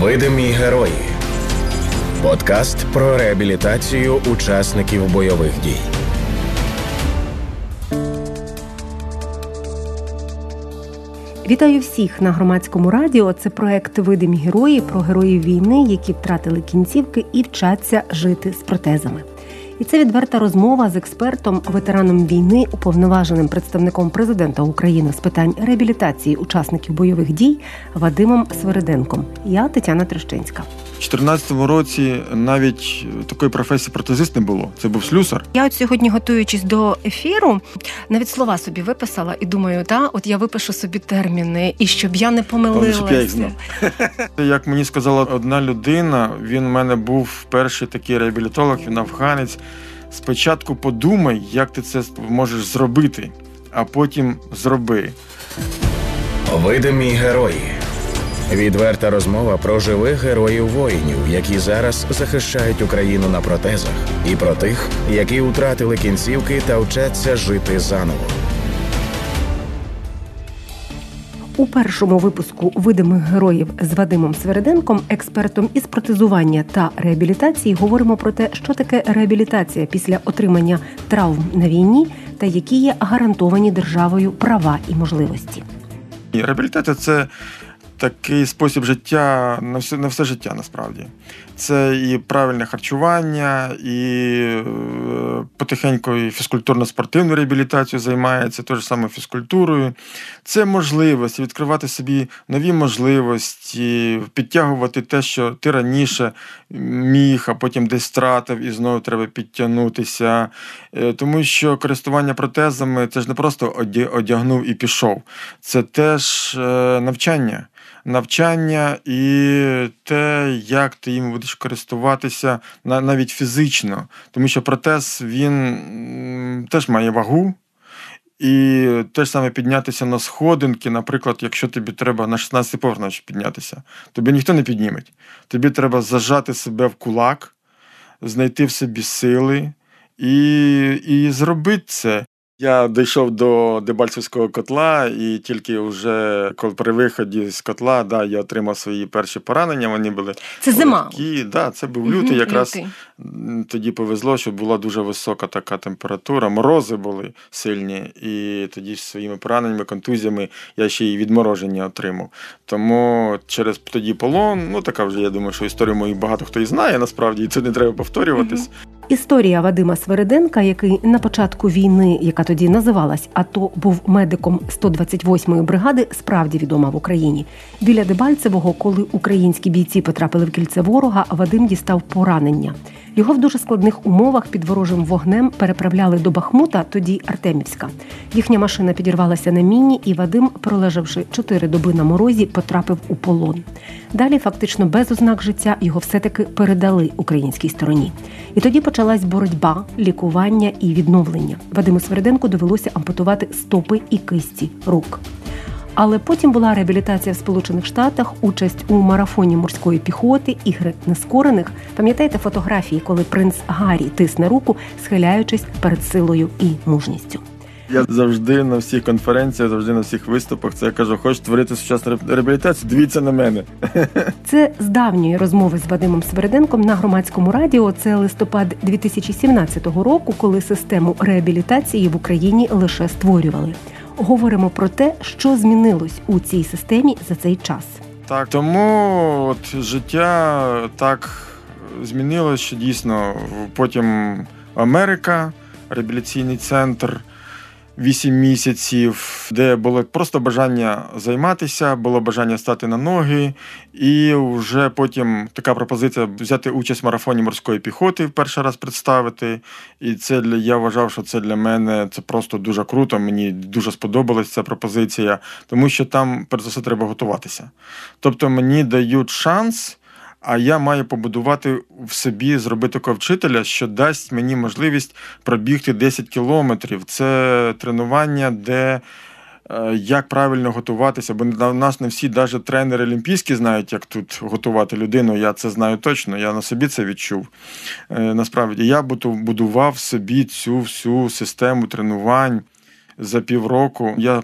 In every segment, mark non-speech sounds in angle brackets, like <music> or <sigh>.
Видимі герої. Подкаст про реабілітацію учасників бойових дій. Вітаю всіх на громадському радіо. Це проект Видимі герої про героїв війни, які втратили кінцівки і вчаться жити з протезами. І це відверта розмова з експертом, ветераном війни, уповноваженим представником президента України з питань реабілітації учасників бойових дій Вадимом Свериденком. Я Тетяна Трещинська. У 2014 році навіть такої професії протезист не було. Це був слюсар. Я от сьогодні, готуючись до ефіру, навіть слова собі виписала і думаю, та от я випишу собі терміни, і щоб я не помилилася. Щоб я їх знав. Як мені сказала одна людина, він у мене був перший такий реабілітолог, він афганець. Спочатку подумай, як ти це можеш зробити, а потім зроби. Видимі герої. Відверта розмова про живих героїв воїнів, які зараз захищають Україну на протезах, і про тих, які втратили кінцівки та вчаться жити заново. У першому випуску видимих героїв з Вадимом Свериденком, експертом із протезування та реабілітації, говоримо про те, що таке реабілітація після отримання травм на війні та які є гарантовані державою права і можливості. Реабілітація це такий спосіб життя на все на все життя насправді. Це і правильне харчування, і е, потихеньку і фізкультурно-спортивну реабілітацію займається, теж саме фізкультурою. Це можливість відкривати собі нові можливості, підтягувати те, що ти раніше міг, а потім десь стратив, і знову треба підтягнутися. Е, тому що користування протезами це ж не просто одягнув і пішов, це теж е, навчання навчання і те, як ти їм будеш користуватися навіть фізично. Тому що протез він теж має вагу. І те ж саме піднятися на сходинки, наприклад, якщо тобі треба на 16 поверх піднятися, тобі ніхто не підніметь. Тобі треба зажати себе в кулак, знайти в собі сили і і зробити це. Я дійшов до Дебальцевського котла, і тільки вже коли при виході з котла, да, я отримав свої перші поранення. Вони були це зима. Да, Це був лютий. Якраз лютий. тоді повезло, що була дуже висока така температура, морози були сильні, і тоді своїми пораненнями, контузіями я ще й відмороження отримав. Тому через тоді полон, ну така вже я думаю, що історію мою багато хто і знає, насправді і це не треба повторюватись. Історія Вадима Свериденка, який на початку війни, яка тоді називалась, АТО, був медиком 128-ї бригади, справді відома в Україні. Біля Дебальцевого, коли українські бійці потрапили в кільце ворога, Вадим дістав поранення. Його в дуже складних умовах під ворожим вогнем переправляли до Бахмута, тоді Артемівська. Їхня машина підірвалася на міні, і Вадим, пролежавши чотири доби на морозі, потрапив у полон. Далі, фактично, без ознак життя його все-таки передали українській стороні. І тоді почалась боротьба, лікування і відновлення. Вадиму Сверденку довелося ампутувати стопи і кисті рук. Але потім була реабілітація в Сполучених Штатах, участь у марафоні морської піхоти, ігри нескорених. Пам'ятаєте фотографії, коли принц Гаррі тисне руку, схиляючись перед силою і мужністю. Я завжди на всіх конференціях, завжди на всіх виступах. Це я кажу, хочеш створити сучасну реабілітацію, дивіться на мене. <laughs> Це з давньої розмови з Вадимом Свериденком на громадському радіо. Це листопад 2017 року, коли систему реабілітації в Україні лише створювали говоримо про те, що змінилось у цій системі за цей час. Так, тому от життя так змінилось, що дійсно потім Америка, реабілітаційний центр. 8 місяців, де було просто бажання займатися, було бажання стати на ноги, і вже потім така пропозиція взяти участь в марафоні морської піхоти перший раз представити. І це для я вважав, що це для мене це просто дуже круто. Мені дуже сподобалась ця пропозиція, тому що там, перш за все, треба готуватися. Тобто мені дають шанс. А я маю побудувати в собі, зробити такого вчителя, що дасть мені можливість пробігти 10 кілометрів. Це тренування, де е, як правильно готуватися, бо в нас не всі, навіть тренери олімпійські, знають, як тут готувати людину. Я це знаю точно, я на собі це відчув. Е, насправді я будував собі цю всю систему тренувань за півроку. Я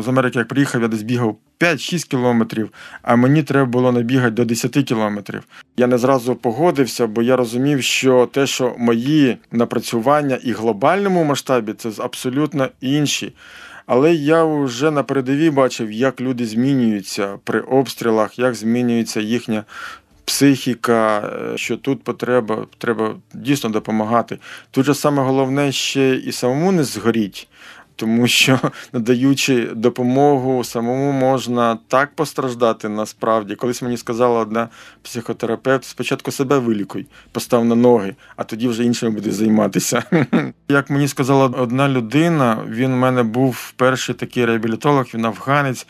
з Америки, як приїхав, я десь бігав 5-6 кілометрів, а мені треба було набігати до 10 кілометрів. Я не зразу погодився, бо я розумів, що те, що мої напрацювання і глобальному масштабі, це абсолютно інші. Але я вже на передовій бачив, як люди змінюються при обстрілах, як змінюється їхня психіка, е, що тут потреба, треба дійсно допомагати. Тут же саме головне ще і самому не згоріть. Тому що, <laughs> надаючи допомогу, самому можна так постраждати насправді. Колись мені сказала одна психотерапевт: спочатку себе вилікуй, постав на ноги, а тоді вже іншими буде займатися. <laughs> Як мені сказала одна людина, він у мене був перший такий реабілітолог, він афганець.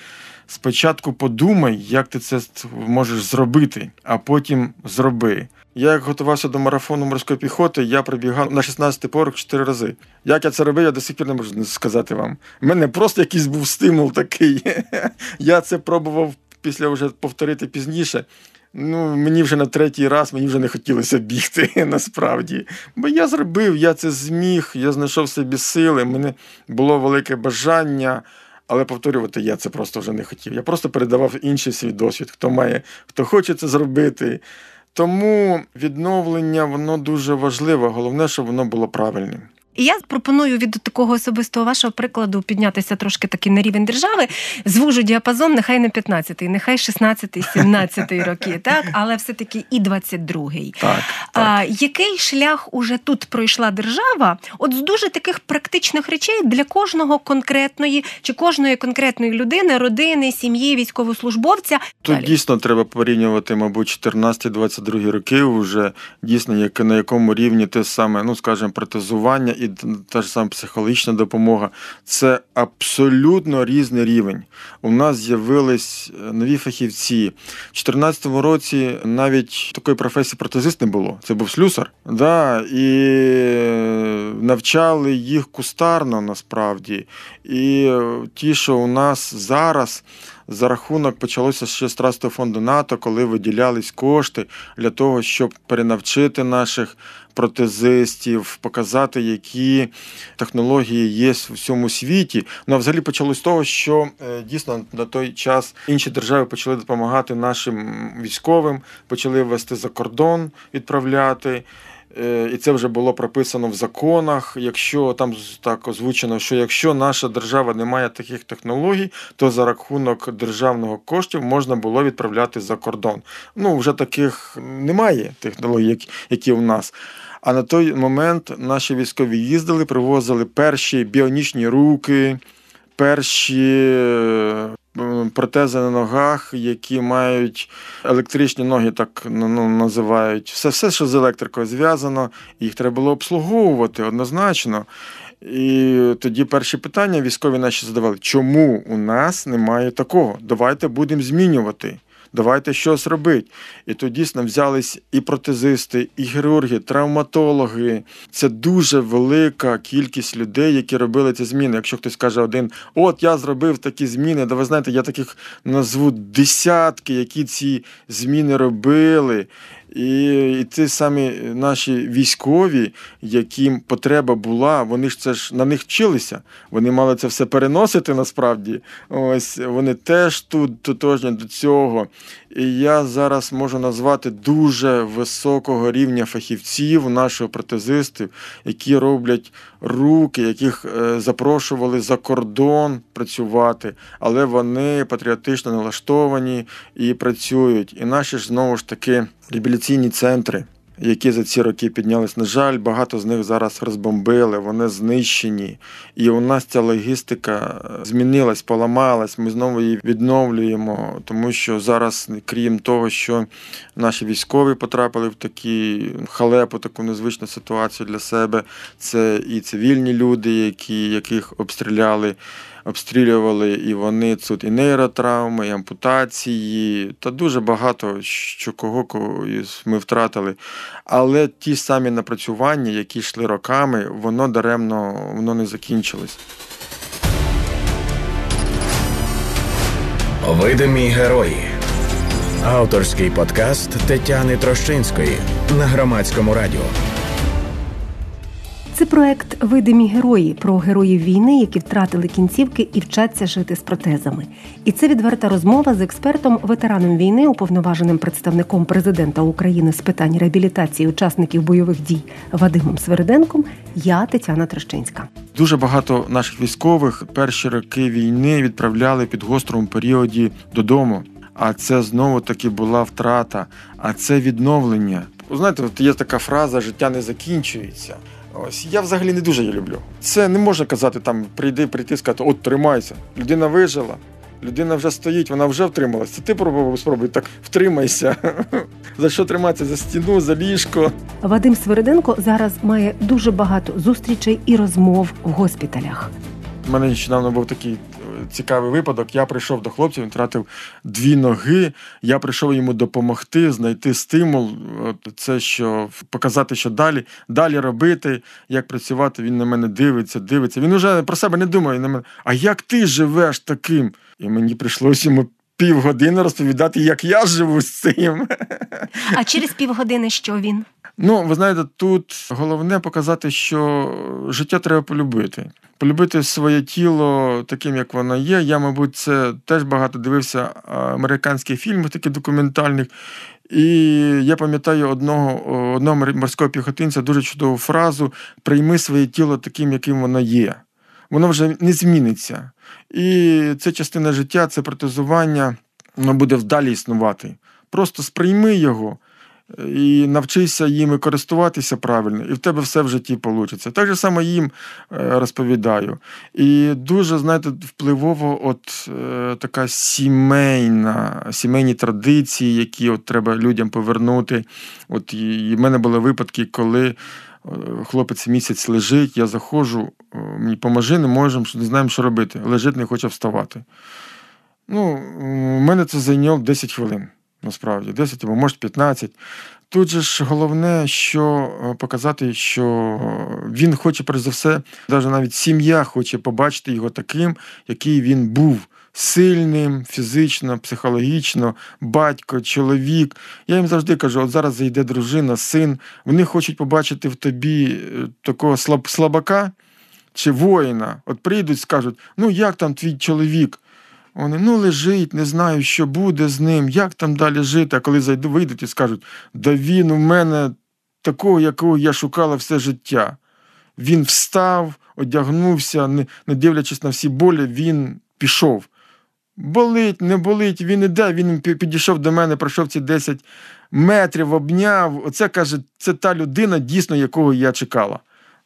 Спочатку подумай, як ти це можеш зробити, а потім зроби. Я як готувався до марафону морської піхоти, я прибігав на 16-й поверх 4 рази. Як я це робив, я до сих пір не можу сказати вам. У мене просто якийсь був стимул такий. <laughs> Я це пробував після вже повторити пізніше. Ну, мені вже на третій раз мені вже не хотілося бігти <laughs> насправді. Бо я зробив, я це зміг, я знайшов собі сили, мене було велике бажання. Але повторювати я це просто вже не хотів. Я просто передавав інший свій досвід, хто має, хто хоче це зробити. Тому відновлення воно дуже важливе. Головне, щоб воно було правильним. І я пропоную від такого особистого вашого прикладу піднятися трошки таки на рівень держави. Звужу діапазон, нехай не 15-й, нехай 16-й, 17-й роки, <laughs> так, але все-таки і 22-й. Так, так. А, Який шлях уже тут пройшла держава? От з дуже таких практичних речей для кожного конкретної чи кожної конкретної людини, родини, сім'ї, військовослужбовця. Тут Далі. дійсно треба порівнювати, мабуть, 14-22 роки, вже дійсно, як на якому рівні те саме, ну скажімо, протезування і та ж сама психологічна допомога. Це абсолютно різний рівень. У нас з'явились е, нові фахівці. У 2014 році навіть такої професії протезист не було. Це був слюсар. Да, І е, навчали їх кустарно насправді. І е, ті, що у нас зараз. За рахунок почалося ще з Трастового фонду НАТО, коли виділялись кошти для того, щоб перенавчити наших протезистів, показати, які технології є в всьому світі. Ну а взагалі почалось з того, що е, дійсно на той час інші держави почали допомагати нашим військовим, почали вести за кордон, відправляти. Е, І це вже було прописано в законах. Якщо там так озвучено, що якщо наша держава не має таких технологій, то за рахунок державного коштів можна було відправляти за кордон. Ну вже таких немає технологій, які у нас. А на той момент наші військові їздили, привозили перші біонічні руки, перші е, протези на ногах, які мають електричні ноги, так ну, називають. Все, все, що з електрикою зв'язано, їх треба було обслуговувати однозначно. І тоді перші питання військові наші задавали, чому у нас немає такого? Давайте будемо змінювати давайте щось робити. І тут дійсно взялись і протезисти, і хірурги, травматологи. Це дуже велика кількість людей, які робили ці зміни. Якщо хтось каже один, от я зробив такі зміни, да ви знаєте, я таких назву десятки, які ці зміни робили. І і ті самі наші військові, яким потреба була, вони ж це ж на них вчилися. Вони мали це все переносити насправді. Ось вони теж тут тотожні до цього. І я зараз можу назвати дуже високого рівня фахівців, наших протезистів, які роблять руки, яких е, запрошували за кордон працювати, але вони патріотично налаштовані і працюють. І наші ж знову ж таки реабілітаційні центри які за ці роки піднялись. На жаль, багато з них зараз розбомбили, вони знищені. І у нас ця логістика е, змінилась, поламалась. Ми знову її відновлюємо, тому що зараз, крім того, що наші військові потрапили в такі халепу, таку незвичну ситуацію для себе, це і цивільні люди, які, яких обстріляли обстрілювали, і вони тут і нейротравми, і ампутації, та дуже багато що кого ми втратили. Але ті самі напрацювання, які йшли роками, воно даремно воно не закінчилось. Видимі герої. Авторський подкаст Тетяни Трощинської на громадському радіо. Це проект Видимі герої про героїв війни, які втратили кінцівки і вчаться жити з протезами. І це відверта розмова з експертом, ветераном війни, уповноваженим представником президента України з питань реабілітації учасників бойових дій Вадимом Свериденком. Я Тетяна Трещинська. Дуже багато наших військових перші роки війни відправляли під гострому періоді додому. А це знову таки була втрата, а це відновлення. Знаєте, от є така фраза Життя не закінчується. Ось я взагалі не дуже її люблю. Це не можна казати там прийди, прийти, сказати, от тримайся. Людина вижила, людина вже стоїть, вона вже втрималася. Ти пробував спробуй так втримайся. <laughs> За що триматися? За стіну, за ліжко. Вадим Свириденко зараз має дуже багато зустрічей і розмов в госпіталях. У мене нещодавно був такий цікавий випадок. Я прийшов до хлопців, він втратив дві ноги. Я прийшов йому допомогти, знайти стимул. Це що показати, що далі, далі робити, як працювати. Він на мене дивиться, дивиться. Він уже про себе не думає. На мене, а як ти живеш таким? І мені прийшлося йому півгодини розповідати, як я живу з цим. А через півгодини що він? Ну, ви знаєте, тут головне показати, що життя треба полюбити. Полюбити своє тіло таким, як воно є. Я, мабуть, це теж багато дивився американських фільмів, таких документальних. І я пам'ятаю одного одного морського піхотинця дуже чудову фразу: прийми своє тіло таким, яким воно є. Воно вже не зміниться. І це частина життя, це протезування, воно буде вдалі існувати. Просто сприйми його і навчися їм користуватися правильно, і в тебе все в житті вийде. Так же само їм е, розповідаю. І дуже, знаєте, впливово от е, така сімейна, сімейні традиції, які от треба людям повернути. От і в мене були випадки, коли. Е, хлопець місяць лежить, я заходжу, поможи, не можемо, не знаємо, що робити. Лежить, не хоче вставати. Ну, У мене це зайняло 10 хвилин насправді 10 або може 15. Тут же ж головне, що е, показати, що він хоче, перш за все, навіть навіть сім'я хоче побачити його таким, який він був. Сильним, фізично, психологічно, батько, чоловік. Я їм завжди кажу: от зараз зайде дружина, син. Вони хочуть побачити в тобі е, такого слаб, слабака чи воїна. От прийдуть, скажуть: ну як там твій чоловік? Вони ну лежить, не знаю, що буде з ним, як там далі жити. А коли зайду, вийдуть і скажуть, да він у мене такого, якого я шукала все життя. Він встав, одягнувся, не, не дивлячись на всі болі, він пішов. Болить, не болить, він іде, він підійшов до мене, пройшов ці 10 метрів, обняв. Оце каже, це та людина, дійсно, якого я чекала.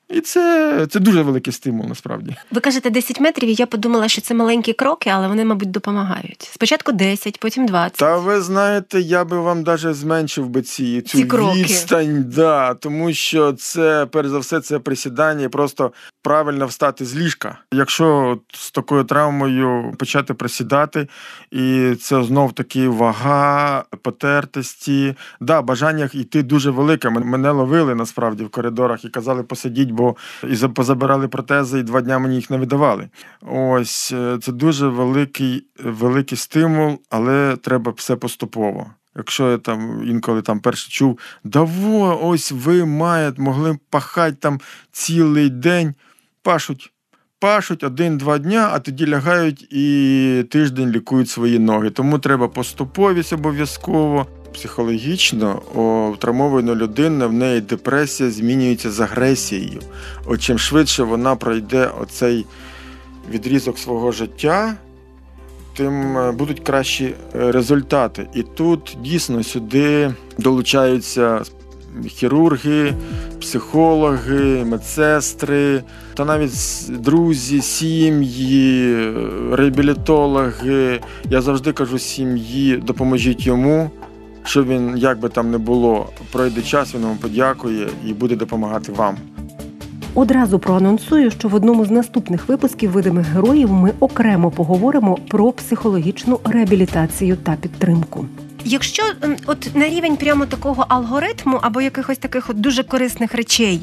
І це це дуже великий стимул, насправді. Ви кажете 10 метрів, і я подумала, що це маленькі кроки, але вони, мабуть, допомагають. Спочатку 10, потім 20. Та ви знаєте, я би вам навіть зменшив би ці цю ці кроки. відстань, да, тому що це, перш за все, це присідання і просто правильно встати з ліжка. Якщо з такою травмою почати присідати, і це знов таки вага, потертості, да, бажання йти дуже велике. Мене ловили насправді в коридорах і казали, посидіть бо і позабирали протези, і два дня мені їх не видавали. Ось е, це дуже великий, великий стимул, але треба все поступово. Якщо я там інколи там перше чув, даво, ось ви маєте, могли пахати там цілий день, пашуть. Пашуть один-два дня, а тоді лягають і тиждень лікують свої ноги. Тому треба поступовість обов'язково психологічно у травмованої людини в неї депресія змінюється з агресією. От чим швидше вона пройде оцей відрізок свого життя, тим е, будуть кращі е, результати. І тут дійсно сюди долучаються хірурги, психологи, медсестри, та навіть друзі, сім'ї, реабілітологи. Я завжди кажу сім'ї, допоможіть йому що він, як би там не було, пройде час, він вам подякує і буде допомагати вам. Одразу проанонсую, що в одному з наступних випусків видимих героїв ми окремо поговоримо про психологічну реабілітацію та підтримку. Якщо от на рівень прямо такого алгоритму або якихось таких от дуже корисних речей,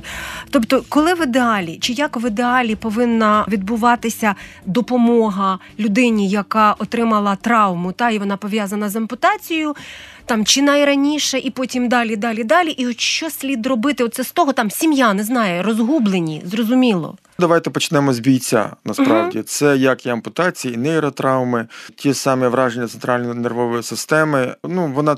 тобто, коли в ідеалі чи як в ідеалі повинна відбуватися допомога людині, яка отримала травму, та і вона пов'язана з ампутацією, там чи найраніше, і потім далі, далі, далі. І от що слід робити? Оце з того там сім'я не знає, розгублені, зрозуміло. Давайте почнемо з бійця. Насправді, угу. це як і ампутації, і нейротравми, ті самі враження центральної нервової системи. Ну вона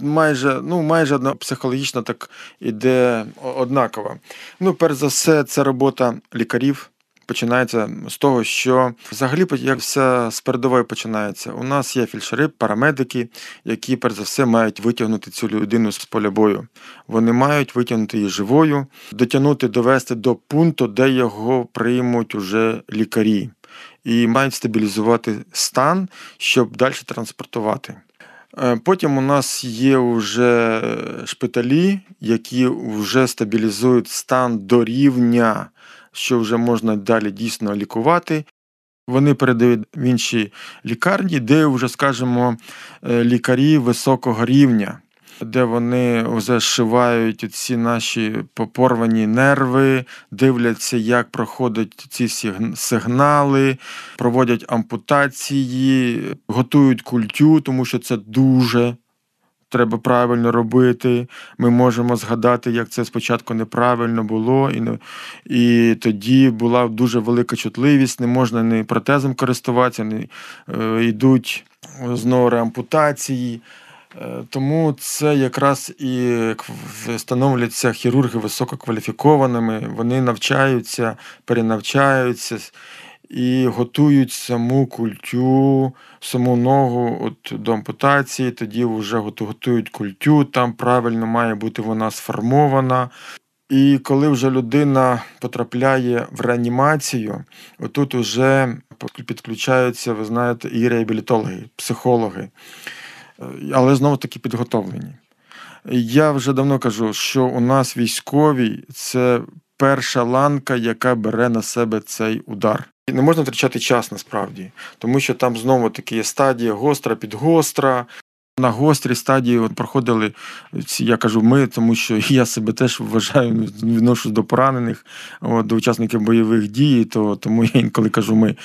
майже ну майже одна психологічно так іде однакова. Ну, перш за все, це робота лікарів. Починається з того, що взагалі як все з передової починається. У нас є фельдшери, парамедики, які перш за все мають витягнути цю людину з поля бою. Вони мають витягнути її живою, дотягнути, довести до пункту, де його приймуть уже лікарі, і мають стабілізувати стан, щоб далі транспортувати. Е, потім у нас є вже шпиталі, які вже стабілізують стан до рівня, що вже можна далі дійсно лікувати. Вони передають в інші лікарні, де вже, скажімо, е, лікарі високого рівня де вони вже зшивають ці наші попорвані нерви, дивляться, як проходять ці сигнали, проводять ампутації, готують культю, тому що це дуже. Треба правильно робити. Ми можемо згадати, як це спочатку неправильно було, і і тоді була дуже велика чутливість, не можна ні протезом користуватися, не йдуть знову реампутації. Е, тому це якраз і становляться хірурги висококваліфікованими, вони навчаються, перенавчаються і готують саму культю, саму ногу от до ампутації, тоді вже готують культю, там правильно має бути вона сформована. І коли вже людина потрапляє в реанімацію, отут вже підключаються, ви знаєте, і реабілітологи, психологи але знову таки підготовлені. Я вже давно кажу, що у нас військові це перша ланка, яка бере на себе цей удар. Не можна втрачати час насправді, тому що там знову таки є стадія гостра, підгостра. На гострій стадії от проходили я кажу ми, тому що <laughs> я себе теж вважаю, відношу до поранених, от, до учасників бойових дій, то тому я інколи кажу ми.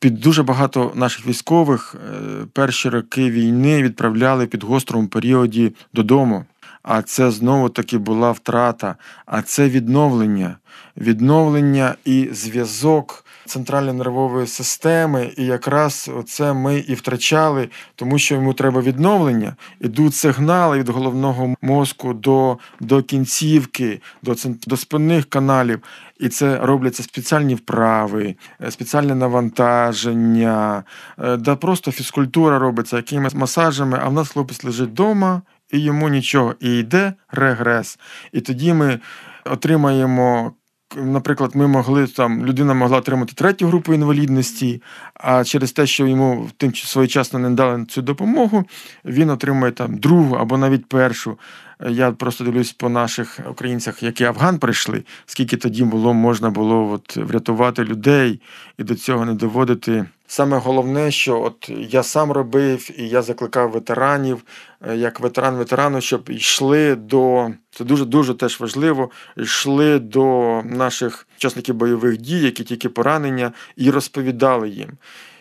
Під дуже багато наших військових е, перші роки війни відправляли під гострому періоді додому. А це знову таки була втрата. А це відновлення, відновлення і зв'язок центральної нервової системи. І якраз це ми і втрачали, тому що йому треба відновлення. Ідуть сигнали від головного мозку до до кінцівки, до до спинних каналів. І це робляться спеціальні вправи, е, спеціальне навантаження, е, да просто фізкультура робиться якимись масажами, а в нас хлопець лежить вдома і йому нічого. І йде регрес. І тоді ми отримаємо. Наприклад, ми могли там людина могла отримати третю групу інвалідності, а через те, що йому тим своєчасно не дали цю допомогу, він отримує там другу або навіть першу. Я просто дивлюсь по наших українцях, які Афган прийшли, скільки тоді було можна було от врятувати людей і до цього не доводити. Саме головне, що от я сам робив, і я закликав ветеранів, е, як ветеран ветерану, щоб йшли до це дуже дуже теж важливо. Йшли до наших учасників бойових дій, які тільки поранення, і розповідали їм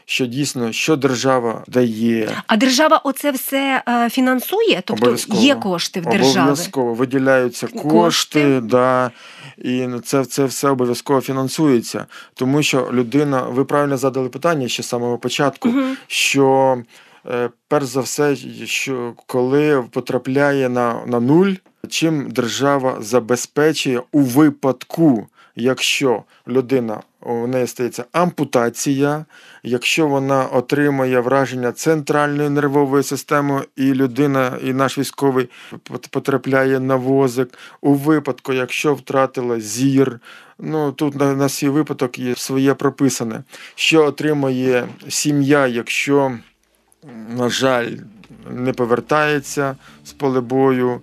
що дійсно що держава дає. А держава оце все е, фінансує? Тобто є кошти в державі? Обов'язково виділяються кошти, кошти. да. І це це все обов'язково фінансується, тому що людина, ви правильно задали питання ще з самого початку, угу. що е, перш за все, що коли потрапляє на, на нуль, чим держава забезпечує у випадку якщо людина у неї стається ампутація, якщо вона отримує враження центральної нервової системи, і людина, і наш військовий потрапляє на возик, у випадку, якщо втратила зір, ну тут на, на свій випадок є своє прописане, що отримує сім'я, якщо, на жаль, не повертається з поле бою.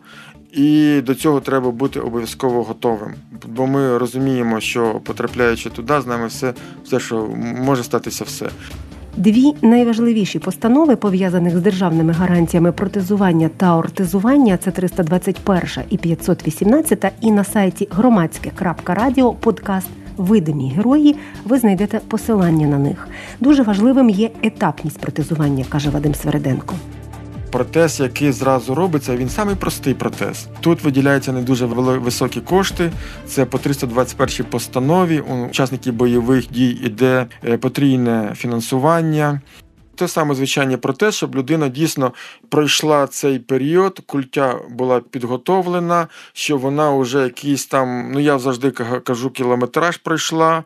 І до цього треба бути обов'язково готовим. Бо ми розуміємо, що потрапляючи туди, з нами все, все, що може статися, все. Дві найважливіші постанови, пов'язаних з державними гарантіями протезування та ортезування, це 321 і 518, і на сайті громадське.радіо подкаст Видимі герої. Ви знайдете посилання на них. Дуже важливим є етапність протезування, каже Вадим Свереденко. Протез, який зразу робиться, він самий простий протез. Тут виділяються не дуже високі кошти. Це по 321 постанові. У учасників бойових дій іде е, потрійне фінансування. Те саме звичайні про те, щоб людина дійсно пройшла цей період, культя була підготовлена, що вона вже якийсь там, ну я завжди кажу, кілометраж пройшла.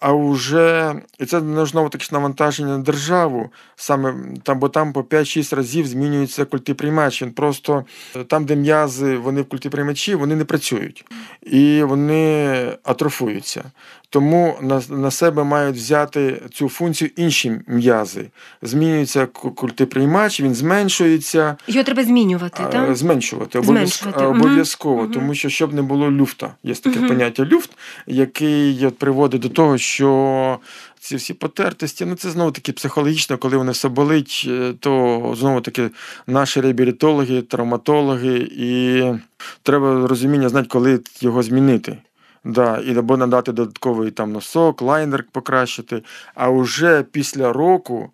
А вже і це не знову таке навантаження на державу, саме там, бо там по 5-6 разів змінюється культиприймач. Він просто там, де м'язи, вони в культиприймачі, вони не працюють і вони атрофуються. Тому на на себе мають взяти цю функцію інші м'язи. Змінюється культиприймач, він зменшується. Його треба змінювати, так? Зменшувати обов'язково, обов'язково угу. тому що щоб не було люфта. Є таке угу. поняття люфт, який приводить до того, що ці всі потертості, ну це знову таки психологічно, коли вони все болить, е, то знову таки наші реабілітологи, травматологи, і треба розуміння знати, коли його змінити. Да, і або надати додатковий там носок, лайнер покращити. А вже після року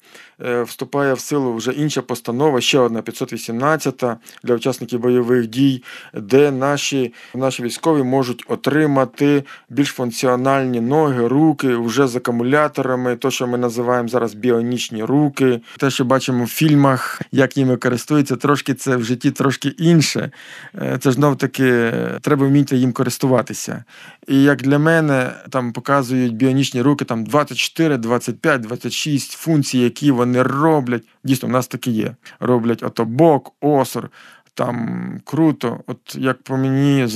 вступає в силу вже інша постанова, ще одна 518 для учасників бойових дій, де наші наші військові можуть отримати більш функціональні ноги, руки вже з акумуляторами, то, що ми називаємо зараз біонічні руки. Те, що бачимо в фільмах, як ними користуються, трошки це в житті трошки інше. Е, це знов таки треба вміти їм користуватися. І як для мене там показують біонічні руки, там 24, 25, 26 функцій, які вони вони роблять. Дійсно, в нас такі є. Роблять ото бок, осор. Там круто, от як по мені,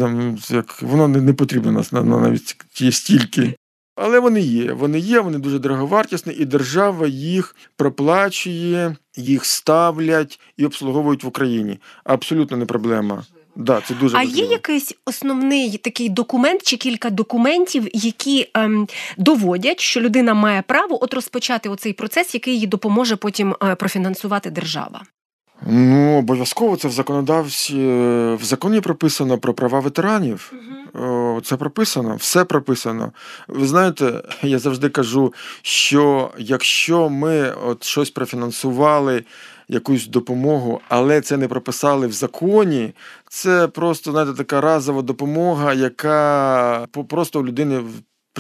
як воно не, потрібно нас на, на навіть ті стільки. Але вони є. Вони є, вони дуже дороговартісні, і держава їх проплачує, їх ставлять і обслуговують в Україні. Абсолютно не проблема. Да, це дуже А важливо. є якийсь основний такий документ чи кілька документів, які ем, доводять, що людина має право от розпочати оцей процес, який їй допоможе потім е, профінансувати держава? Ну, обов'язково це в законодавстві е, в законі прописано про права ветеранів. Угу. Це прописано, все прописано. Ви знаєте, я завжди кажу, що якщо ми от щось профінансували якусь допомогу, але це не прописали в законі. Це просто знаєте, така разова допомога, яка просто у людини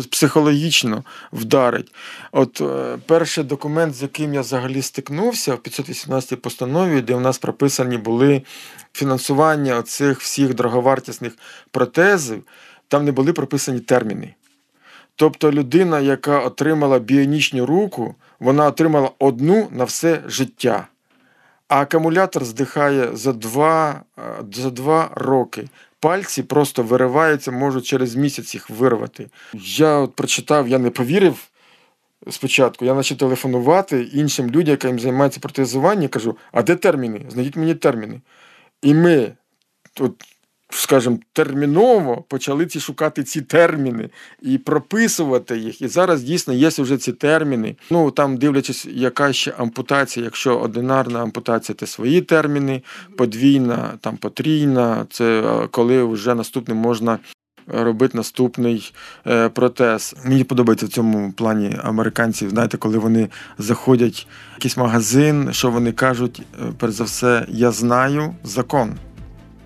психологічно вдарить. От е, перший документ, з яким я взагалі стикнувся в 518 постанові, де у нас прописані були фінансування цих всіх дороговартісних протезів, там не були прописані терміни. Тобто людина, яка отримала біонічну руку, вона отримала одну на все життя а акумулятор здихає за два, е, за два роки. Пальці просто вириваються, можуть через місяць їх вирвати. Я от прочитав, я не повірив спочатку. Я почав телефонувати іншим людям, яким займаються протезуванням, кажу, а де терміни? Знайдіть мені терміни. І ми тут скажімо, терміново почали ці шукати ці терміни і прописувати їх. І зараз дійсно є вже ці терміни. Ну там дивлячись, яка ще ампутація, якщо одинарна ампутація, це свої терміни, подвійна, там потрійна, це коли вже наступним можна. Робити наступний е, протез. Мені подобається в цьому плані американців. Знаєте, коли вони заходять в якийсь магазин, що вони кажуть, е, перш за все, я знаю закон.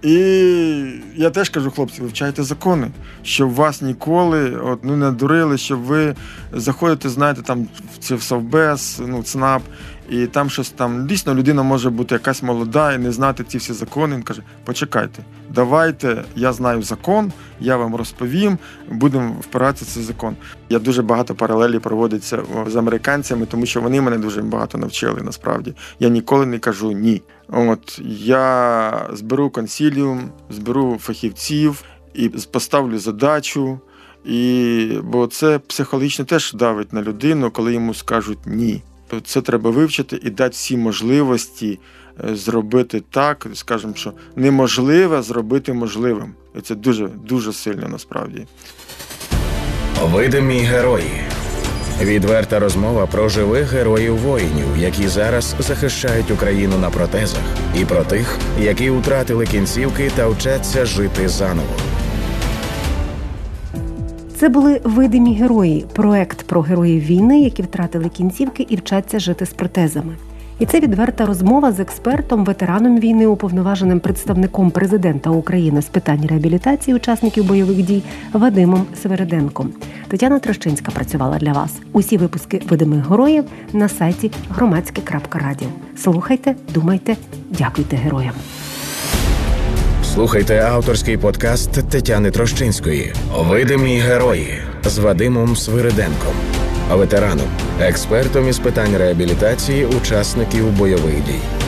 І я теж кажу, хлопці, вивчайте закони, щоб вас ніколи от, ну, не дурили, щоб ви заходите, знаєте, там в це в Совбез, ну, ЦНАП, і там щось там дійсно людина може бути якась молода і не знати ці всі закони. Він каже: почекайте, давайте, я знаю закон, я вам розповім, будемо впиратися цей закон. Я дуже багато паралелі проводиться з американцями, тому що вони мене дуже багато навчили. Насправді я ніколи не кажу ні. От я зберу консіліум, зберу фахівців і поставлю задачу. І бо це психологічно теж давить на людину, коли йому скажуть ні. Це треба вивчити і дати всі можливості зробити так, скажімо, що неможливе зробити можливим. І це дуже дуже сильно насправді. Видимі герої. Відверта розмова про живих героїв воїнів, які зараз захищають Україну на протезах, і про тих, які втратили кінцівки та вчаться жити заново. Це були видимі герої, проект про героїв війни, які втратили кінцівки і вчаться жити з протезами. І це відверта розмова з експертом, ветераном війни, уповноваженим представником президента України з питань реабілітації учасників бойових дій Вадимом Севереденком. Тетяна Трощинська працювала для вас. Усі випуски видимих героїв на сайті громадське.радіо. Слухайте, думайте, дякуйте героям. Слухайте авторський подкаст Тетяни Трощинської Видимі герої з Вадимом Свириденком, ветераном, експертом із питань реабілітації учасників бойових дій.